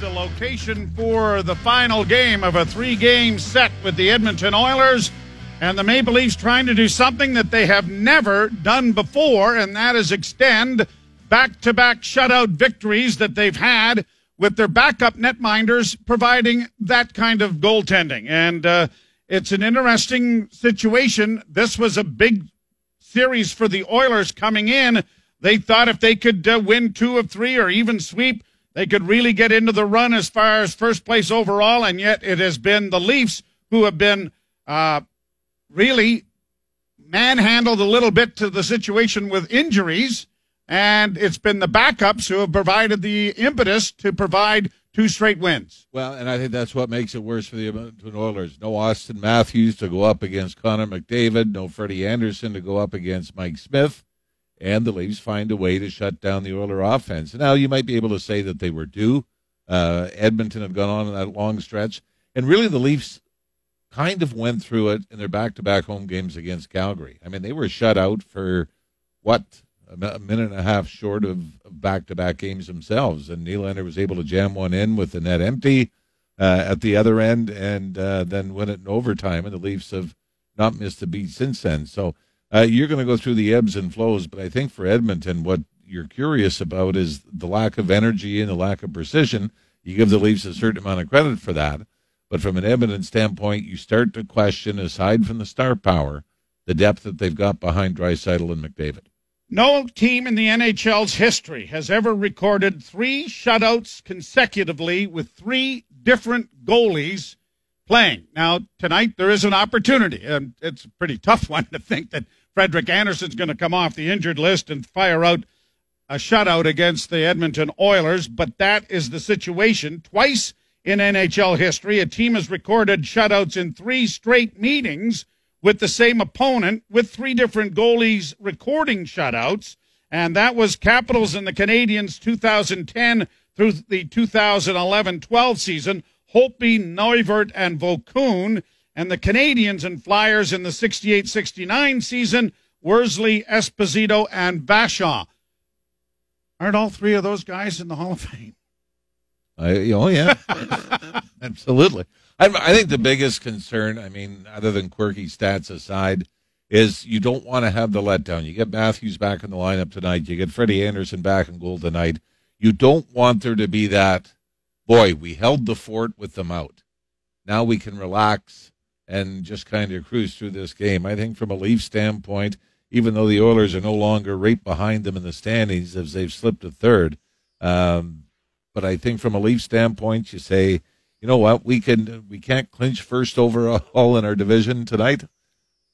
the location for the final game of a three game set with the Edmonton Oilers. And the Maple Leafs trying to do something that they have never done before, and that is extend back to back shutout victories that they've had with their backup netminders providing that kind of goaltending. And uh, it's an interesting situation. This was a big series for the Oilers coming in. They thought if they could uh, win two of three or even sweep, they could really get into the run as far as first place overall. And yet it has been the Leafs who have been uh, really manhandled a little bit to the situation with injuries. And it's been the backups who have provided the impetus to provide two straight wins. Well, and I think that's what makes it worse for the Edmonton Oilers. No Auston Matthews to go up against Connor McDavid, no Freddie Andersen to go up against Mike Smith, and the Leafs find a way to shut down the Oiler offense. Now, you might be able to say that they were due. Uh, Edmonton had gone on that long stretch, and really the Leafs kind of went through it in their back-to-back home games against Calgary. I mean, they were shut out for what a minute and a half short of back-to-back games themselves, and Nylander was able to jam one in with the net empty uh, at the other end, and uh, then win it in overtime. And the Leafs have not missed a beat since then. So uh, you're going to go through the ebbs and flows, but I think for Edmonton, what you're curious about is the lack of energy and the lack of precision. You give the Leafs a certain amount of credit for that, but from an Edmonton standpoint, you start to question, aside from the star power, the depth that they've got behind Draisaitl and McDavid. No team in the NHL's history has ever recorded three shutouts consecutively with three different goalies playing. Now, tonight there is an opportunity, and it's a pretty tough one to think that Frederik Andersen's going to come off the injured list and fire out a shutout against the Edmonton Oilers, but that is the situation. Twice in NHL history, a team has recorded shutouts in three straight meetings with the same opponent with three different goalies recording shutouts. And that was Capitals and the Canadiens 2010 through the 2011 12 season. Holtby, Neuvirth, and Vokoun. And the Canadiens and Flyers in the 68 69 season, Worsley, Esposito, and Vachon. Aren't all three of those guys in the Hall of Fame? I, oh, yeah. Absolutely. I, I think the biggest concern, I mean, other than quirky stats aside, is you don't want to have the letdown. You get Matthews back in the lineup tonight. You get Freddie Andersen back in goal tonight. You don't want there to be that, boy, we held the fort with them out. Now we can relax and just kind of cruise through this game. I think from a Leaf standpoint, even though the Oilers are no longer right behind them in the standings as they've slipped to third, um, but I think from a Leaf standpoint, you say – you know what? We can we can't clinch first overall in our division tonight,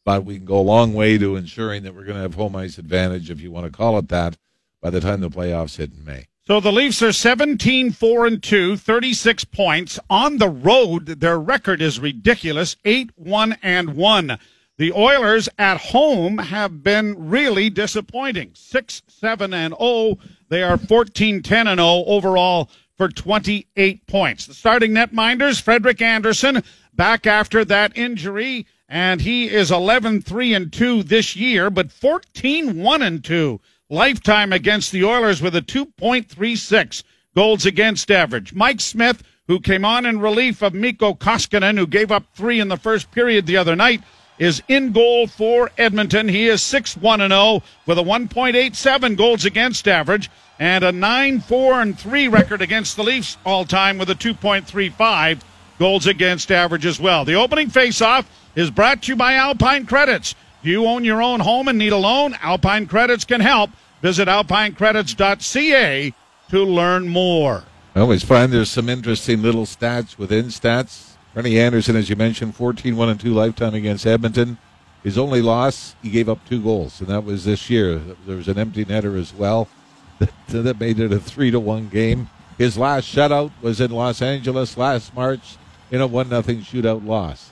but we can go a long way to ensuring that we're going to have home ice advantage, if you want to call it that, by the time the playoffs hit in May. So the Leafs are 17 4 and 2, 36 points. On the road, their record is ridiculous 8 1 and 1. The Oilers at home have been really disappointing 6 7 and 0. They are 14 10 and 0 overall for 28 points. The starting netminders, Frederik Andersen, back after that injury, and he is 11 3 and 2 this year, but 14 1 and 2 lifetime against the Oilers with a 2.36 goals against average. Mike Smith, who came on in relief of Mikko Koskinen, who gave up three in the first period the other night, is in goal for Edmonton. He is 6 1 0 with a 1.87 goals against average and a 9 4 and 3 record against the Leafs all time with a 2.35 goals against average as well. The opening faceoff is brought to you by Alpine Credits. Do you own your own home and need a loan? Alpine Credits can help. Visit alpinecredits.ca to learn more. I always find there's some interesting little stats within stats. Freddie Andersen, as you mentioned, 14 1 and 2 lifetime against Edmonton. His only loss, he gave up two goals, and that was this year. There was an empty netter as well that, that made it a three to one game. His last shutout was in Los Angeles last March in a one nothing shootout loss.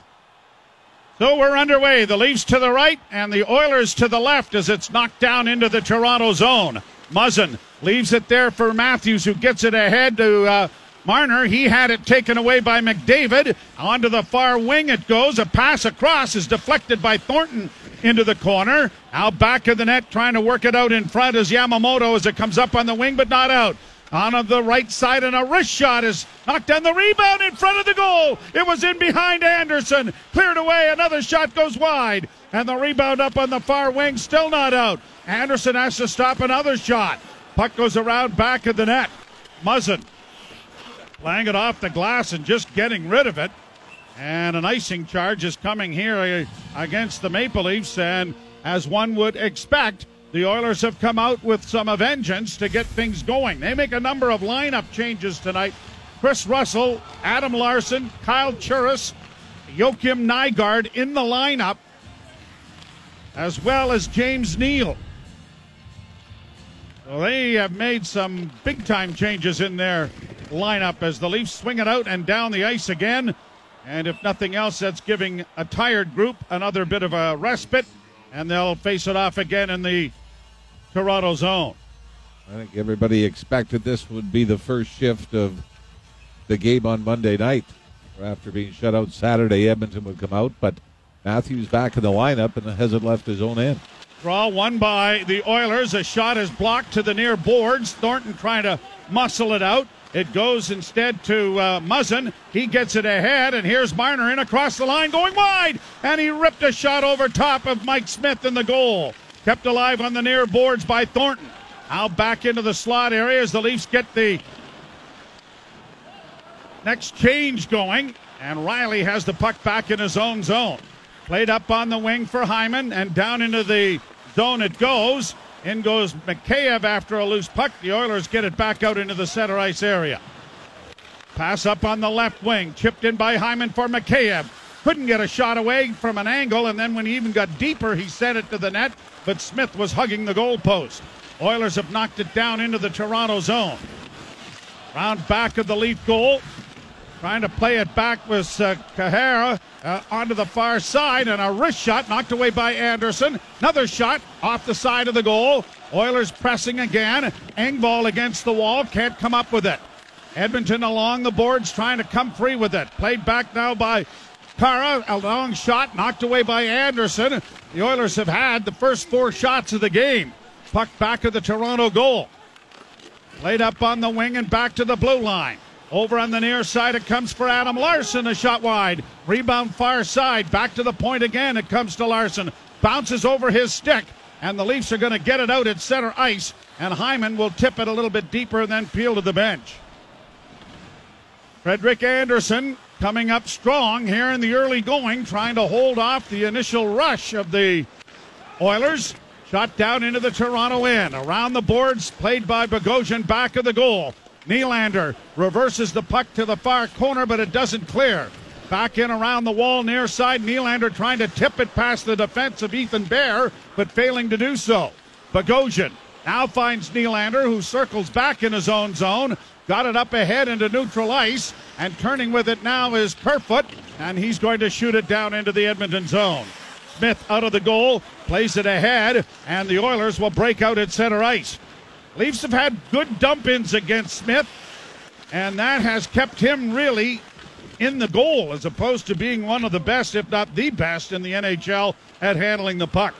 So we're underway. The Leafs to the right and the Oilers to the left as it's knocked down into the Toronto zone. Muzzin leaves it there for Matthews, who gets it ahead to uh, Marner. He had it taken away by McDavid. Onto the far wing it goes. A pass across is deflected by Thornton into the corner. Out back of the net, trying to work it out in front is Yamamoto as it comes up on the wing, but not out. On the right side, and a wrist shot is knocked down. The rebound in front of the goal. It was in behind Andersen. Cleared away. Another shot goes wide. And the rebound up on the far wing, still not out. Andersen has to stop another shot. Puck goes around back of the net. Muzzin playing it off the glass and just getting rid of it. And an icing charge is coming here uh, against the Maple Leafs. And as one would expect, the Oilers have come out with some vengeance to get things going. They make a number of lineup changes tonight. Kris Russell, Adam Larsson, Kyle Turris, Joakim Nygard in the lineup, as well as James Neal. Well, they have made some big time changes in their lineup as the Leafs swing it out and down the ice again. And if nothing else, that's giving a tired group another bit of a respite. And they'll face it off again in the Toronto zone. I think everybody expected this would be the first shift of the game on Monday night. After being shut out Saturday, Edmonton would come out, but Matthews back in the lineup and hasn't left his own end. Draw one by the Oilers. A shot is blocked to the near boards. Thornton trying to muscle it out. It goes instead to uh, Muzzin. He gets it ahead, and here's Marner in across the line going wide. And he ripped a shot over top of Mike Smith in the goal. Kept alive on the near boards by Thornton. Now back into the slot area as the Leafs get the next change going. And Rielly has the puck back in his own zone. Played up on the wing for Hyman, and down into the zone it goes. In goes Mikheyev after a loose puck. The Oilers get it back out into the center ice area. Pass up on the left wing, chipped in by Hyman for Mikheyev. Couldn't get a shot away from an angle, and then when he even got deeper, he sent it to the net, but Smith was hugging the goalpost. Oilers have knocked it down into the Toronto zone. Round back of the Leaf goal. Trying to play it back was uh, Khaira uh, onto the far side, and a wrist shot knocked away by Andersen. Another shot off the side of the goal. Oilers pressing again. Engvall against the wall, can't come up with it. Edmonton along the boards trying to come free with it. Played back now by Khaira, a long shot knocked away by Andersen. The Oilers have had the first four shots of the game. Puck back of the Toronto goal. Played up on the wing and back to the blue line. Over on the near side, it comes for Adam Larsson, A shot wide. Rebound far side. Back to the point again. It comes to Larsson. Bounces over his stick. And the Leafs are going to get it out at center ice. And Hyman will tip it a little bit deeper and then peel to the bench. Frederik Andersen coming up strong here in the early going, trying to hold off the initial rush of the Oilers. Shot down into the Toronto end. Around the boards, played by Bogosian, back of the goal. Nylander reverses the puck to the far corner, but it doesn't clear. Back in around the wall near side. Nylander trying to tip it past the defense of Ethan Bear, but failing to do so. Bogosian now finds Nylander, who circles back in his own zone. Got it up ahead into neutral ice, and turning with it now is Kerfoot, and he's going to shoot it down into the Edmonton zone. Smith out of the goal, plays it ahead, and the Oilers will break out at center ice. Leafs have had good dump ins against Smith, and that has kept him really in the goal as opposed to being one of the best, if not the best, in the NHL at handling the puck.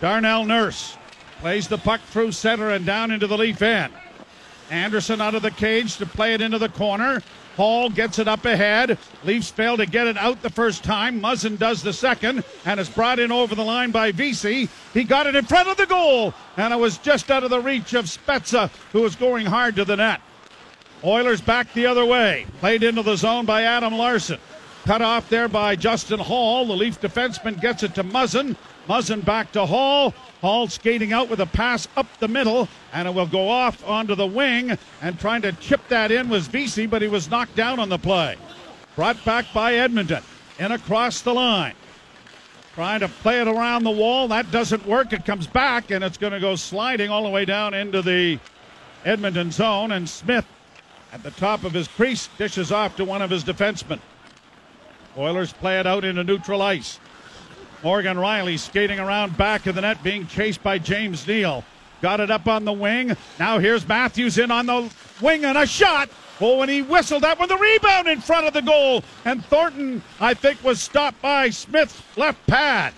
Darnell Nurse plays the puck through center and down into the Leaf end. Andersen out of the cage to play it into the corner. Holl gets it up ahead. Leafs fail to get it out the first time. Muzzin does the second and is brought in over the line by Vesey. He got it in front of the goal, and it was just out of the reach of Spezza, who was going hard to the net. Oilers back the other way. Played into the zone by Adam Larsson. Cut off there by Justin Holl. The Leaf defenseman gets it to Muzzin. Muzzin back to Holl. Holl skating out with a pass up the middle, and it will go off onto the wing. And trying to chip that in was Vesey, but he was knocked down on the play. Brought back by Edmonton. In across the line. Trying to play it around the wall. That doesn't work. It comes back, and it's going to go sliding all the way down into the Edmonton zone. And Smith at the top of his crease dishes off to one of his defensemen. Oilers play it out into neutral ice. Morgan Rielly skating around back of the net, being chased by James Neal. Got it up on the wing. Now here's Matthews in on the wing and a shot. Oh, and he whistled that one. The rebound in front of the goal. And Thornton, I think, was stopped by Smith's left pad.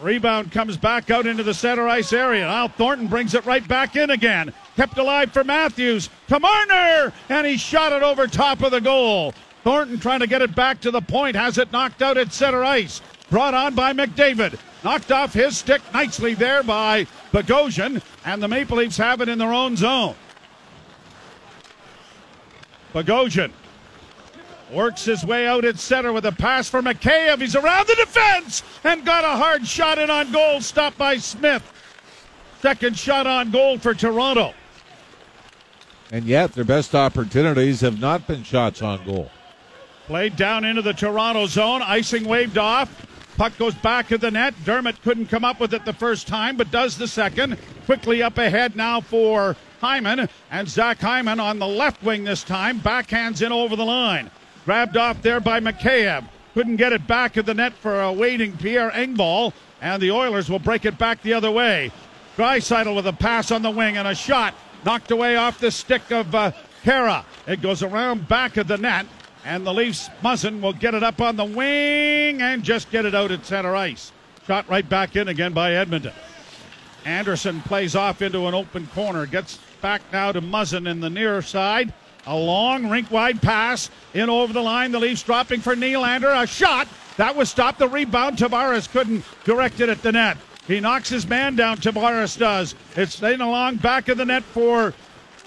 Rebound comes back out into the center ice area. Now Thornton brings it right back in again. kept alive for Matthews to Marner, and he shot it over top of the goal. Thornton trying to get it back to the point, has it knocked out at center ice. Brought on by McDavid. Knocked off his stick nicely there by Bogosian, and the Maple Leafs have it in their own zone. Bogosian works his way out at center with a pass for Mikheyev. He's around the defense and got a hard shot in on goal, stopped by Smith. Second shot on goal for Toronto. And yet, their best opportunities have not been shots on goal. Played down into the Toronto zone. Icing waved off. Puck goes back of the net. Dermott couldn't come up with it the first time, but does the second. Quickly up ahead now for Hyman. And Zach Hyman on the left wing this time. Backhands in over the line. Grabbed off there by Mikheyev. Couldn't get it back of the net for a waiting Pierre Engvall. And the Oilers will break it back the other way. Draisaitl with a pass on the wing and a shot knocked away off the stick of uh, Khaira. It goes around back of the net. And the Leafs, Muzzin will get it up on the wing and just get it out at center ice. Shot right back in again by Edmonton. Andersen plays off into an open corner. Gets back now to Muzzin in the near side. A long rink wide pass in over the line. The Leafs dropping for Nylander. A shot. That was stopped. The rebound. Tavares couldn't direct it at the net. He knocks his man down. Tavares does. It's staying along back of the net for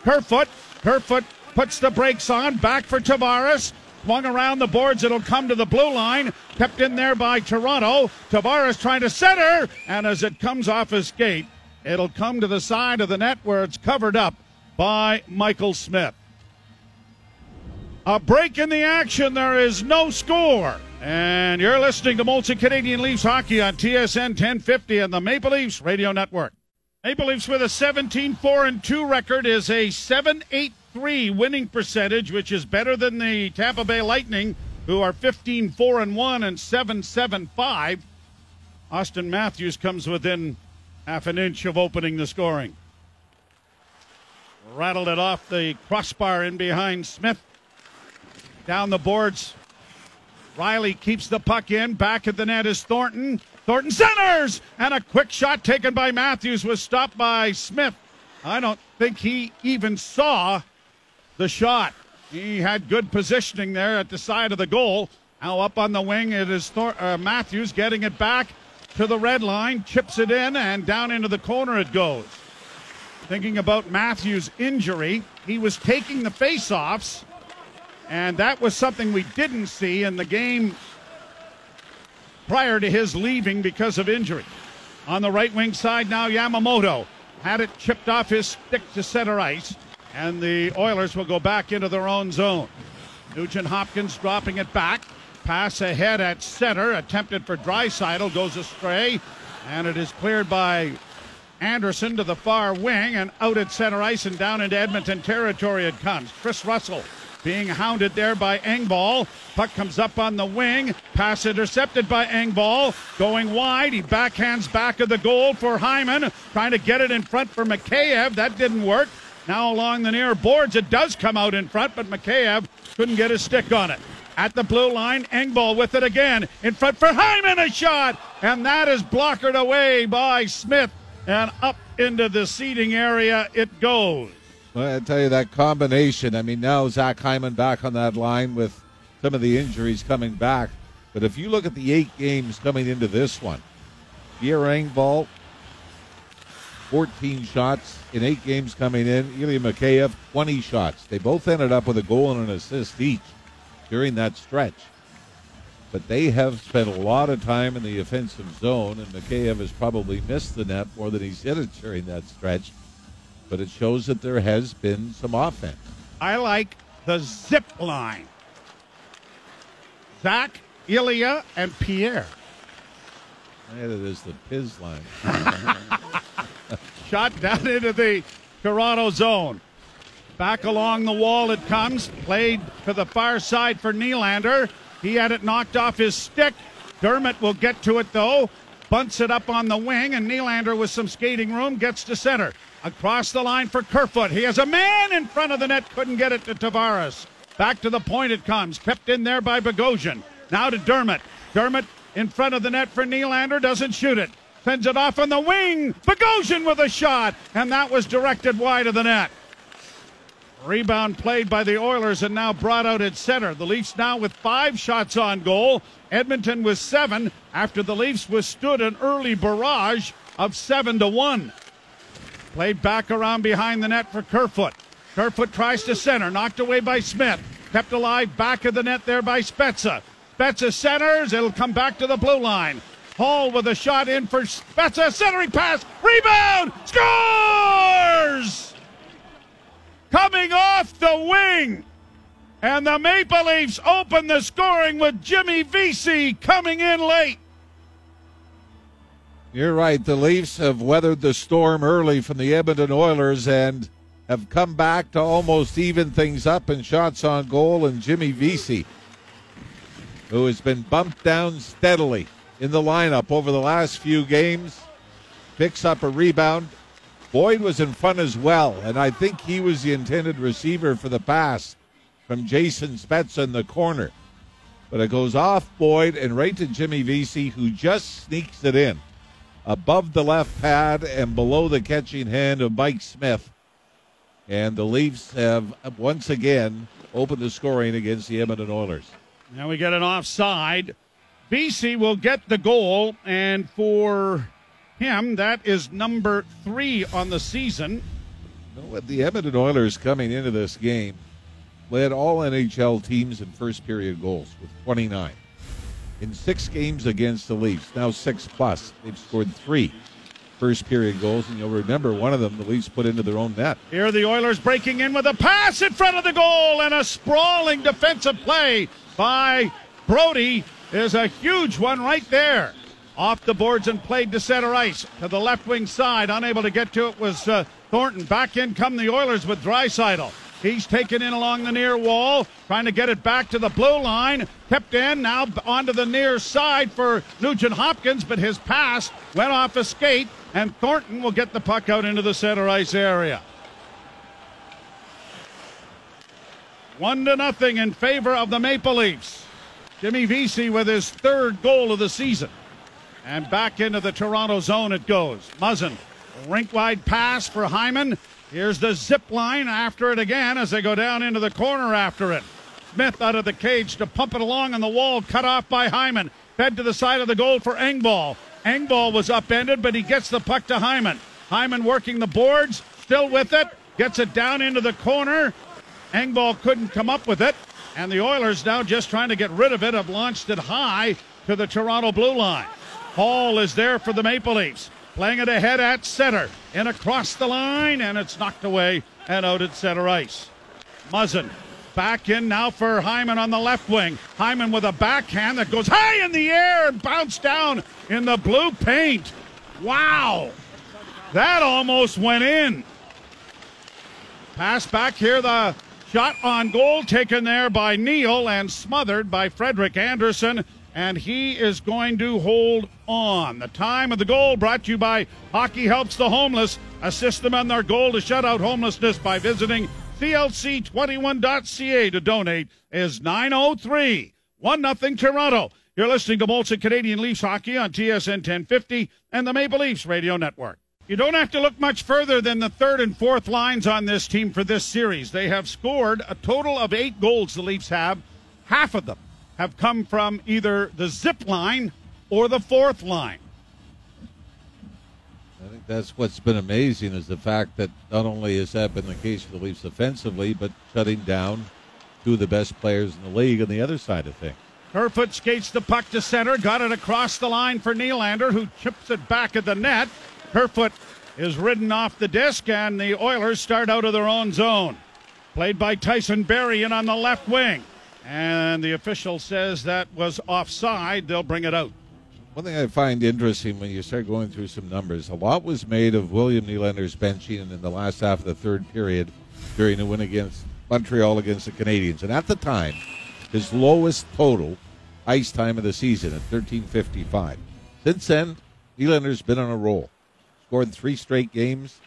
Kerfoot. Kerfoot puts the brakes on. Back for Tavares. Swung around the boards. It'll come to the blue line. Kept in there by Toronto. Tavares trying to center. And as it comes off his skate, it'll come to the side of the net where it's covered up by Michael Smith. A break in the action. There is no score. And you're listening to Molson Canadian Leafs hockey on TSN 1050 and the Maple Leafs Radio Network. Maple Leafs with a 17 4 and 2 record is a 7 8 3 winning percentage, which is better than the Tampa Bay Lightning, who are 15 4 and 1 and 7 7 5. Auston Matthews comes within half an inch of opening the scoring. Rattled it off the crossbar in behind Smith. Down the boards. Rielly keeps the puck in. Back at the net is Thornton. Thornton centers! And a quick shot taken by Matthews was stopped by Smith. I don't think he even saw the shot. He had good positioning there at the side of the goal. Now up on the wing, it is Thor- uh, Matthews getting it back to the red line, chips it in, and down into the corner it goes. Thinking about Matthews' injury, he was taking the face-offs, and that was something we didn't see in the game prior to his leaving because of injury. On the right wing side now, Yamamoto had it chipped off his stick to center ice, and the Oilers will go back into their own zone. Nugent Hopkins dropping it back. Pass ahead at center, attempted for Draisaitl, goes astray, and it is cleared by Andersen to the far wing and out at center ice and down into Edmonton territory it comes. Kris Russell being hounded there by Engvall. Puck comes up on the wing. Pass intercepted by Engvall. Going wide. He backhands back of the goal for Hyman. Trying to get it in front for Mikheyev. That didn't work. Now along the near boards, it does come out in front, but Mikheyev couldn't get his stick on it. At the blue line, Engvall with it again. In front for Hyman, a shot. And that is blockered away by Smith. And up into the seating area it goes. Well, I tell you that combination. I mean, now Zach Hyman back on that line with some of the injuries coming back. But if you look at the eight games coming into this one, Pierre Engvall, 14 shots in eight games coming in. Ilya Mikheyev, 20 shots. They both ended up with a goal and an assist each during that stretch. But they have spent a lot of time in the offensive zone, and Mikheyev has probably missed the net more than he's hit it during that stretch but it shows that there has been some offense. I like the zip line. Zach, Ilya, and Pierre. Yeah, it is the Piz line. Shot down into the Toronto zone. Back along the wall it comes. Played to the far side for Nylander. He had it knocked off his stick. Dermott will get to it though. Bunts it up on the wing, and Nylander with some skating room gets to center. Across the line for Kerfoot. He has a man in front of the net, couldn't get it to Tavares. Back to the point it comes. Kept in there by Bogosian. Now to Dermott. Dermott in front of the net for Nylander, doesn't shoot it. Sends it off on the wing. Bogosian with a shot, and that was directed wide of the net. Rebound played by the Oilers and now brought out at center. The Leafs now with five shots on goal. Edmonton with seven after the Leafs withstood an early barrage of seven to one. Played back around behind the net for Kerfoot. Kerfoot tries to center, knocked away by Smith. Kept alive back of the net there by Spezza. Spezza centers, it'll come back to the blue line. Holl with a shot in for Spezza, centering pass, rebound, scores! coming off the wing. And the Maple Leafs open the scoring with Jimmy Vesey coming in late. You're right. The Leafs have weathered the storm early from the Edmonton Oilers and have come back to almost even things up in shots on goal. And Jimmy Vesey, who has been bumped down steadily in the lineup over the last few games, picks up a rebound Boyd was in front as well, and I think he was the intended receiver for the pass from Jason Spezza in the corner. But it goes off Boyd and right to Jimmy Vesey, who just sneaks it in above the left pad and below the catching hand of Mike Smith. And the Leafs have once again opened the scoring against the Edmonton Oilers. Now we get an offside. Vesey will get the goal, and for him. That is number three on the season. You know the Edmonton Oilers coming into this game led all NHL teams in first period goals with 29. In six games against the Leafs, now six plus, they've scored three first period goals, and you'll remember one of them the Leafs put into their own net. Here the Oilers breaking in with a pass in front of the goal and a sprawling defensive play by Brodie is a huge one right there off the boards and played to center ice to the left wing side. Unable to get to it was uh, Thornton. Back in come the Oilers with Draisaitl. He's taken in along the near wall, trying to get it back to the blue line. Kept in, now onto the near side for Nugent Hopkins, but his pass went off a skate, and Thornton will get the puck out into the center ice area. One to nothing in favor of the Maple Leafs. Jimmy Vesey with his third goal of the season. And back into the Toronto zone it goes. Muzzin, rink wide pass for Hyman. Here's the zip line after it again as they go down into the corner after it. Smith out of the cage to pump it along on the wall, cut off by Hyman. Fed to the side of the goal for Engvall. Engvall was upended, but he gets the puck to Hyman. Hyman working the boards, still with it, gets it down into the corner. Engvall couldn't come up with it, and the Oilers now just trying to get rid of it have launched it high to the Toronto blue line. Holl is there for the Maple Leafs. Playing it ahead at center and across the line, and it's knocked away and out at center ice. Muzzin back in now for Hyman on the left wing. Hyman with a backhand that goes high in the air and bounced down in the blue paint. Wow! That almost went in. Pass back here, the shot on goal taken there by Neal and smothered by Frederik Andersen. and he is going to hold on. The time of the goal brought to you by Hockey Helps the Homeless. Assist them on their goal to shut out homelessness by visiting CLC21.ca to donate is 903 1 0 Toronto. You're listening to Molson Canadian Leafs Hockey on TSN 1050 and the Maple Leafs Radio Network. You don't have to look much further than the third and fourth lines on this team for this series. They have scored a total of eight goals, the Leafs have, half of them have come from either the zip line or the fourth line. I think that's what's been amazing is the fact that not only has that been the case for the Leafs offensively, but shutting down two of the best players in the league on the other side of things. Kerfoot skates the puck to center, got it across the line for Nylander, who chips it back at the net. Kerfoot is ridden off the disc, and the Oilers start out of their own zone. Played by Tyson Barrie in on the left wing. And the official says that was offside. They'll bring it out. One thing I find interesting when you start going through some numbers, a lot was made of William Nylander's benching in the last half of the third period during the win against Montreal against the Canadiens. And at the time, his lowest total ice time of the season at 13.55. Since then, Nylander's been on a roll. Scored three straight games.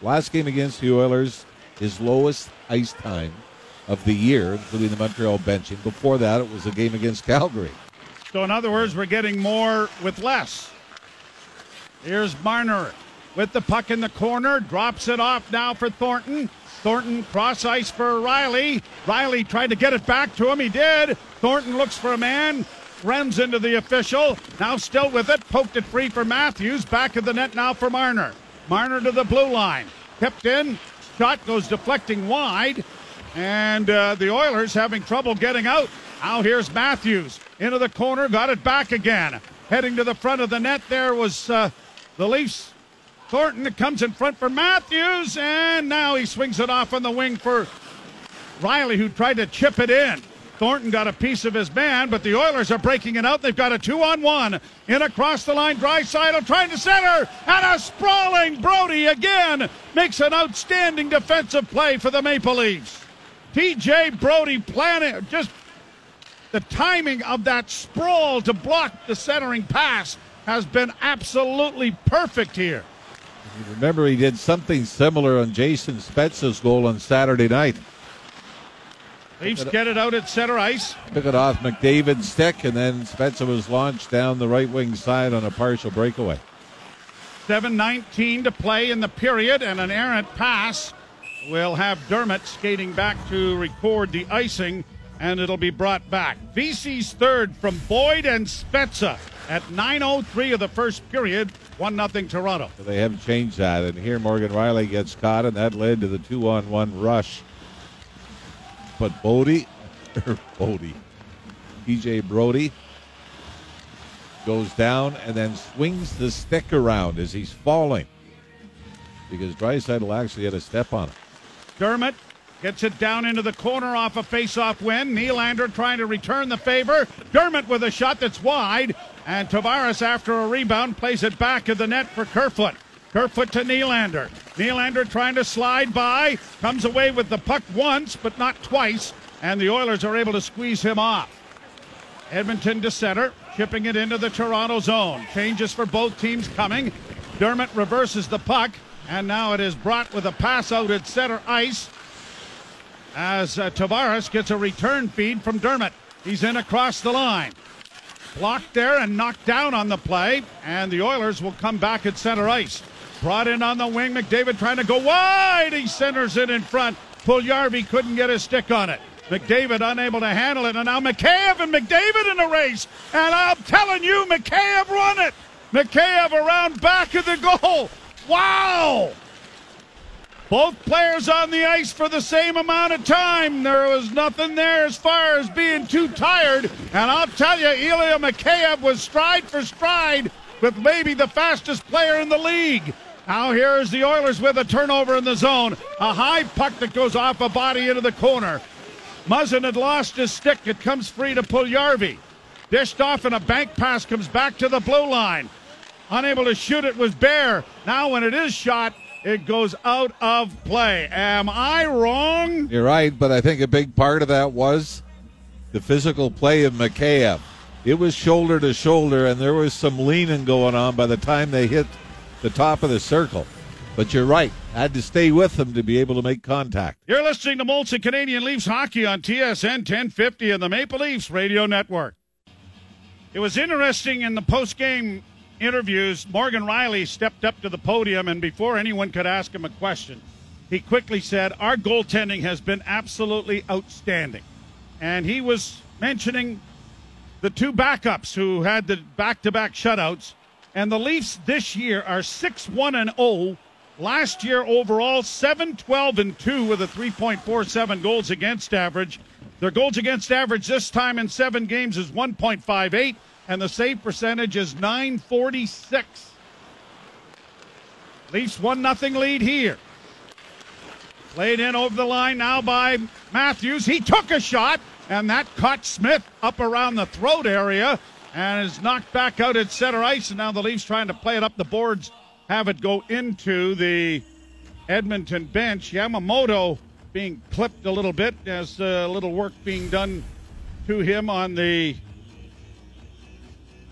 Last game against the Oilers, his lowest ice time of the year, including the Montreal benching. Before that, it was a game against Calgary. So, in other words, we're getting more with less. Here's Marner with the puck in the corner, drops it off now for Thornton. Thornton cross ice for Rielly. Rielly tried to get it back to him. He did. Thornton looks for a man, runs into the official. Now still with it, poked it free for Matthews. Back of the net now for Marner. Marner to the blue line. Tipped in. Shot goes deflecting wide. And uh, the Oilers having trouble getting out. Now here's Matthews into the corner, got it back again. Heading to the front of the net there was uh, the Leafs. Thornton comes in front for Matthews, and now he swings it off on the wing for Rielly, who tried to chip it in. Thornton got a piece of his man, but the Oilers are breaking it out. They've got a two on one. In across the line, Draisaitl trying to center, and a sprawling Brodie again makes an outstanding defensive play for the Maple Leafs. TJ Brodie planning just the timing of that sprawl to block the centering pass has been absolutely perfect here. Remember, he did something similar on Jason Spezza's goal on Saturday night. Leafs get it out at center ice. Took it off McDavid's stick, and then Spencer was launched down the right wing side on a partial breakaway. 7.19 to play in the period, and an errant pass will have Dermott skating back to record the icing, and it'll be brought back. Vesey's third from Boyd and Spezza at 9.03 of the first period. 1 0 Toronto. They haven't changed that. And here Morgan Rielly gets caught, and that led to the two on one rush. But Bodie, Bodie, TJ Brodie goes down and then swings the stick around as he's falling because Draisaitl actually had a step on it. Dermott gets it down into the corner off a face-off win. Nylander trying to return the favor. Dermott with a shot that's wide, and Tavares after a rebound plays it back of the net for Kerfoot. Kerfoot to Nylander. Nylander trying to slide by, comes away with the puck once, but not twice, and the Oilers are able to squeeze him off. Edmonton to center, chipping it into the Toronto zone. Changes for both teams coming. Dermott reverses the puck, and now it is brought with a pass out at center ice as uh, Tavares gets a return feed from Dermott. He's in across the line. Blocked there and knocked down on the play, and the Oilers will come back at center ice. Brought in on the wing, McDavid trying to go wide. He centers it in front. Puljujarvi couldn't get a stick on it. McDavid unable to handle it, and now Mikheyev and McDavid in the race. And I'm telling you, Mikheyev won it. Mikheyev around back of the goal. Wow! Both players on the ice for the same amount of time. There was nothing there as far as being too tired. And I'll tell you, Ilya Mikheyev was stride for stride with maybe the fastest player in the league. Now here's the Oilers with a turnover in the zone. A high puck that goes off a body into the corner. Muzzin had lost his stick. It comes free to Puljujarvi. Dished off and a bank pass comes back to the blue line. Unable to shoot it was Bear. Now when it is shot, it goes out of play. Am I wrong? You're right, but I think a big part of that was the physical play of Mikheyev. It was shoulder to shoulder, and there was some leaning going on by the time they hit the top of the circle. But you're right. Had to stay with them to be able to make contact. You're listening to Molson Canadian Leafs hockey on TSN 1050 and the Maple Leafs Radio Network. It was interesting in the post game interviews, Morgan Rielly stepped up to the podium, and before anyone could ask him a question, he quickly said, Our goaltending has been absolutely outstanding. And he was mentioning the two backups who had the back to back shutouts. And the Leafs this year are 6 1 and 0. Last year overall, 7 12 and 2 with a 3.47 goals against average. Their goals against average this time in seven games is 1.58 and the save percentage is 946. Leafs 1 nothing lead here. Played in over the line now by Matthews. He took a shot, and that caught Smith up around the throat area and is knocked back out at center ice. And now the Leafs trying to play it up the boards, have it go into the Edmonton bench. Yamamoto being clipped a little bit as uh, a little work being done to him on the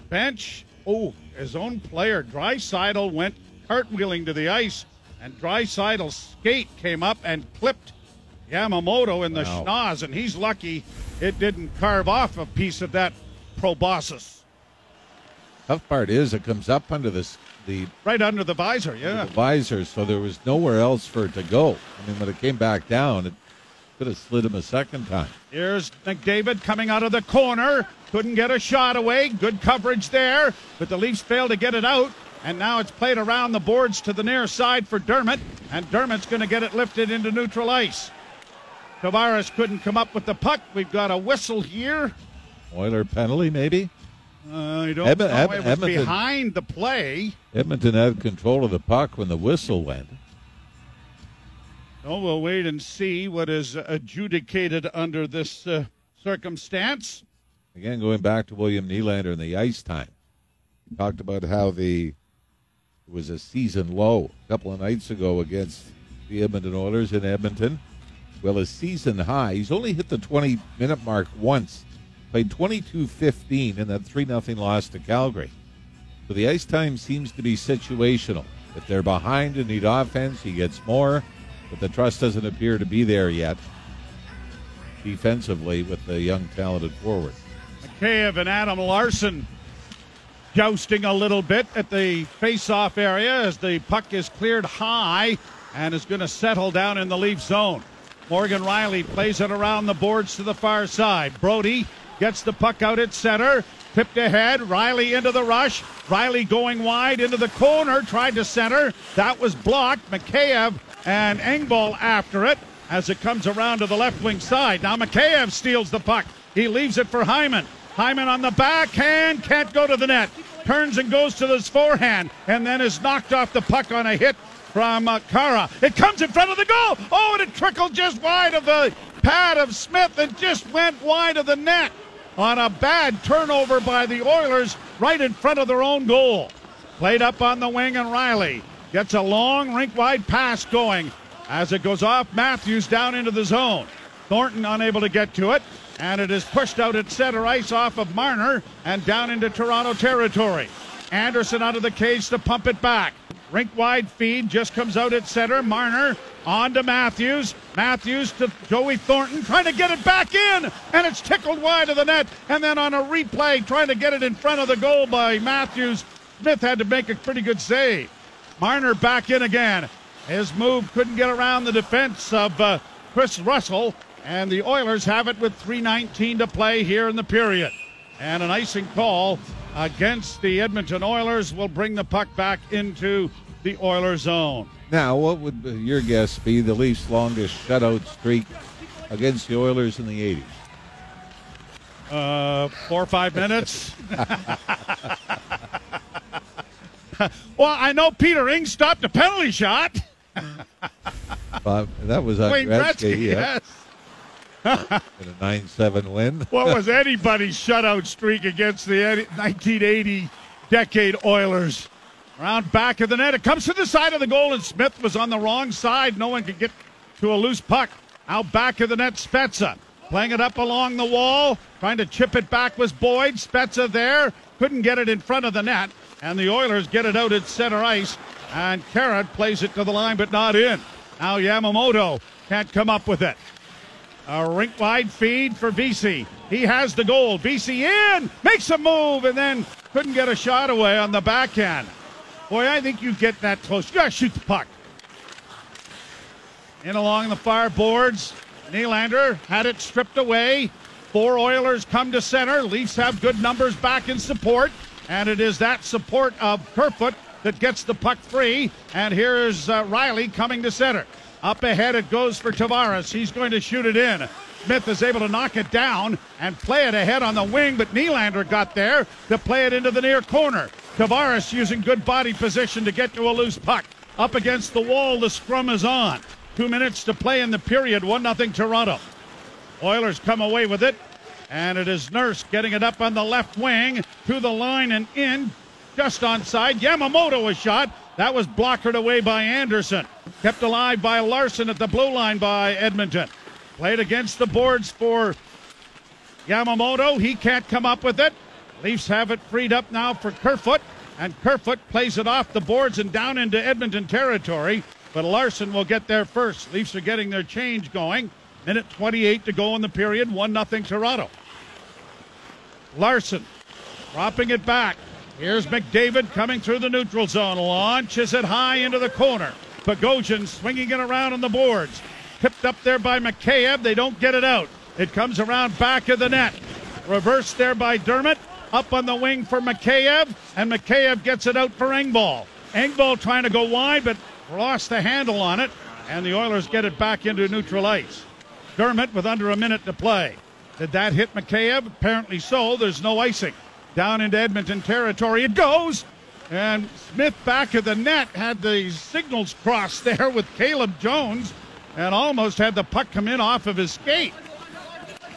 bench. Oh, his own player, Draisaitl, went cartwheeling to the ice, and Draisaitl's skate came up and clipped Yamamoto in the wow. schnoz, and he's lucky it didn't carve off a piece of that proboscis. Tough part is it comes up under the the, Right under the visor, yeah. the visor, so there was nowhere else for it to go. I mean, when it came back down, it could have slid him a second time. Here's McDavid coming out of the corner. Couldn't get a shot away. Good coverage there, but the Leafs failed to get it out. And now it's played around the boards to the near side for Dermott. And Dermott's going to get it lifted into neutral ice. Tavares couldn't come up with the puck. We've got a whistle here. Oiler penalty, maybe. Uh, I don't Edmon- know. Ed- it was Edmonton- behind the play. Edmonton had control of the puck when the whistle went. So we'll wait and see what is adjudicated under this uh, circumstance. Again, going back to William Nylander and the ice time. He talked about how the it was a season low a couple of nights ago against the Edmonton Oilers in Edmonton. Well, a season high. He's only hit the 20 minute mark once. Played 22 15 in that 3 0 loss to Calgary. So the ice time seems to be situational. If they're behind and need offense, he gets more, but the trust doesn't appear to be there yet defensively with the young, talented forward. McCabe and Adam Larsson jousting a little bit at the face-off area as the puck is cleared high and is going to settle down in the Leaf zone. Morgan Rielly plays it around the boards to the far side. Brodie gets the puck out at center. Tipped ahead. Rielly into the rush. Rielly going wide into the corner. Tried to center. That was blocked. Mikheyev and Engvall after it as it comes around to the left wing side. Now Mikheyev steals the puck. He leaves it for Hyman. Hyman on the backhand. Can't go to the net. Turns and goes to his forehand and then is knocked off the puck on a hit from uh, Khaira. It comes in front of the goal. Oh, and it trickled just wide of the pad of Smith and just went wide of the net on a bad turnover by the Oilers right in front of their own goal. Played up on the wing, and Rielly gets a long rink wide pass going as it goes off Matthews down into the zone. Thornton unable to get to it, and it is pushed out at center ice off of Marner and down into Toronto territory. Andersen out of the cage to pump it back. Rink wide feed just comes out at center. Marner on to Matthews. Matthews to Joey Thornton trying to get it back in, and it's tickled wide of the net. And then on a replay, trying to get it in front of the goal by Matthews. Smith had to make a pretty good save. Marner back in again. His move couldn't get around the defense of uh, Kris Russell, and the Oilers have it with 3.19 to play here in the period. And an icing call against the Edmonton Oilers will bring the puck back into the Oilers zone. Now, what would your guess be the Leafs' longest shutout streak against the Oilers in the 80s? Uh, four or five minutes. well, I know Peter Ing stopped a penalty shot. Uh, that was on Wayne Gretzky, Gretzky, yeah, yes. In a 9 7 win. What was anybody's shutout streak against the 1980 decade Oilers? Around back of the net. It comes to the side of the goal, and Smith was on the wrong side. No one could get to a loose puck. Out back of the net, Spezza. Playing it up along the wall. Trying to chip it back was Boyd. Spezza there. Couldn't get it in front of the net. And the Oilers get it out at center ice. And Carrot plays it to the line, but not in. Now Yamamoto can't come up with it. A rink wide feed for Vesey. He has the goal. Vesey in, makes a move, and then couldn't get a shot away on the backhand. Boy, I think you get that close. You gotta shoot the puck. In along the far boards. Nylander had it stripped away. Four Oilers come to center. Leafs have good numbers back in support. And it is that support of Kerfoot that gets the puck free. And here is uh, Rielly coming to center. Up ahead it goes for Tavares. He's going to shoot it in. Smith is able to knock it down and play it ahead on the wing, but Nylander got there to play it into the near corner. Tavares using good body position to get to a loose puck. Up against the wall, the scrum is on. Two minutes to play in the period. 1 0 Toronto. Oilers come away with it. And it is Nurse getting it up on the left wing to the line and in. Just onside. Yamamoto a shot. That was blockered away by Andersen. Kept alive by Larsson at the blue line by Edmonton. Played against the boards for Yamamoto. He can't come up with it. Leafs have it freed up now for Kerfoot. And Kerfoot plays it off the boards and down into Edmonton territory. But Larsson will get there first. Leafs are getting their change going. Minute 28 to go in the period. 1 0 Toronto. Larsson dropping it back. Here's McDavid coming through the neutral zone. Launches it high into the corner. Bogosian swinging it around on the boards. Tipped up there by Mikheyev. They don't get it out. It comes around back of the net. Reversed there by Dermott. Up on the wing for Mikheyev. And Mikheyev gets it out for Engvall. Engvall trying to go wide, but lost the handle on it. And the Oilers get it back into neutral ice. Dermott with under a minute to play. Did that hit Mikheyev? Apparently so. There's no icing down into Edmonton territory. It goes. And Smith back of the net had the signals crossed there with Caleb Jones and almost had the puck come in off of his skate.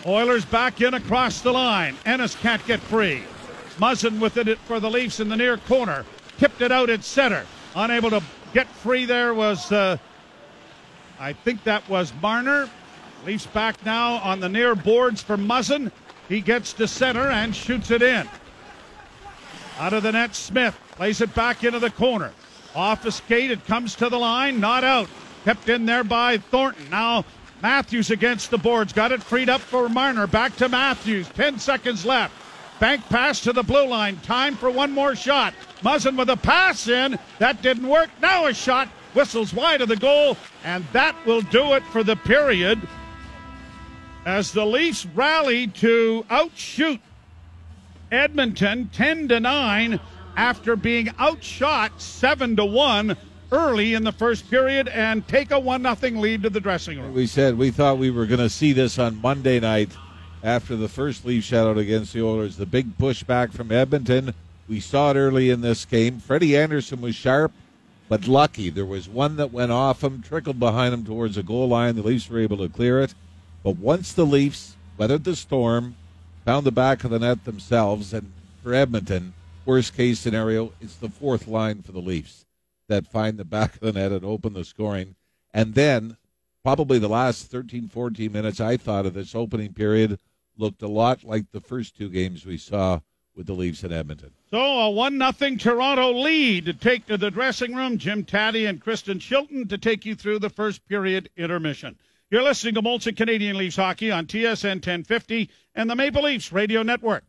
Oilers back in across the line. Ennis can't get free. Muzzin with it for the Leafs in the near corner. Tipped it out at center. Unable to get free there was, uh, I think that was Marner. Leafs back now on the near boards for Muzzin. He gets to center and shoots it in. Out of the net, Smith plays it back into the corner. Off the skate, it comes to the line, not out. Kept in there by Thornton. Now Matthews against the boards. Got it freed up for Marner. Back to Matthews. 10 seconds left. Bank pass to the blue line. Time for one more shot. Muzzin with a pass in. That didn't work. Now a shot. Whistles wide of the goal. And that will do it for the period. As the Leafs rally to outshoot Edmonton 10 to 9 after being outshot 7 to 1 early in the first period and take a 1 0 lead to the dressing room. We said we thought we were going to see this on Monday night after the first Leaf shutout against the Oilers. The big pushback from Edmonton. We saw it early in this game. Freddie Andersen was sharp, but lucky. There was one that went off him, trickled behind him towards the goal line. The Leafs were able to clear it. But once the Leafs weathered the storm, found the back of the net themselves. And for Edmonton, worst case scenario, it's the fourth line for the Leafs that find the back of the net and open the scoring. And then, probably the last 13, 14 minutes, I thought of this opening period looked a lot like the first two games we saw with the Leafs in Edmonton. So a one nothing Toronto lead to take to the dressing room. Jim Tatti and Kristen Shilton to take you through the first period intermission. You're listening to Molson Canadian Leafs Hockey on TSN 1050 and the Maple Leafs Radio Network.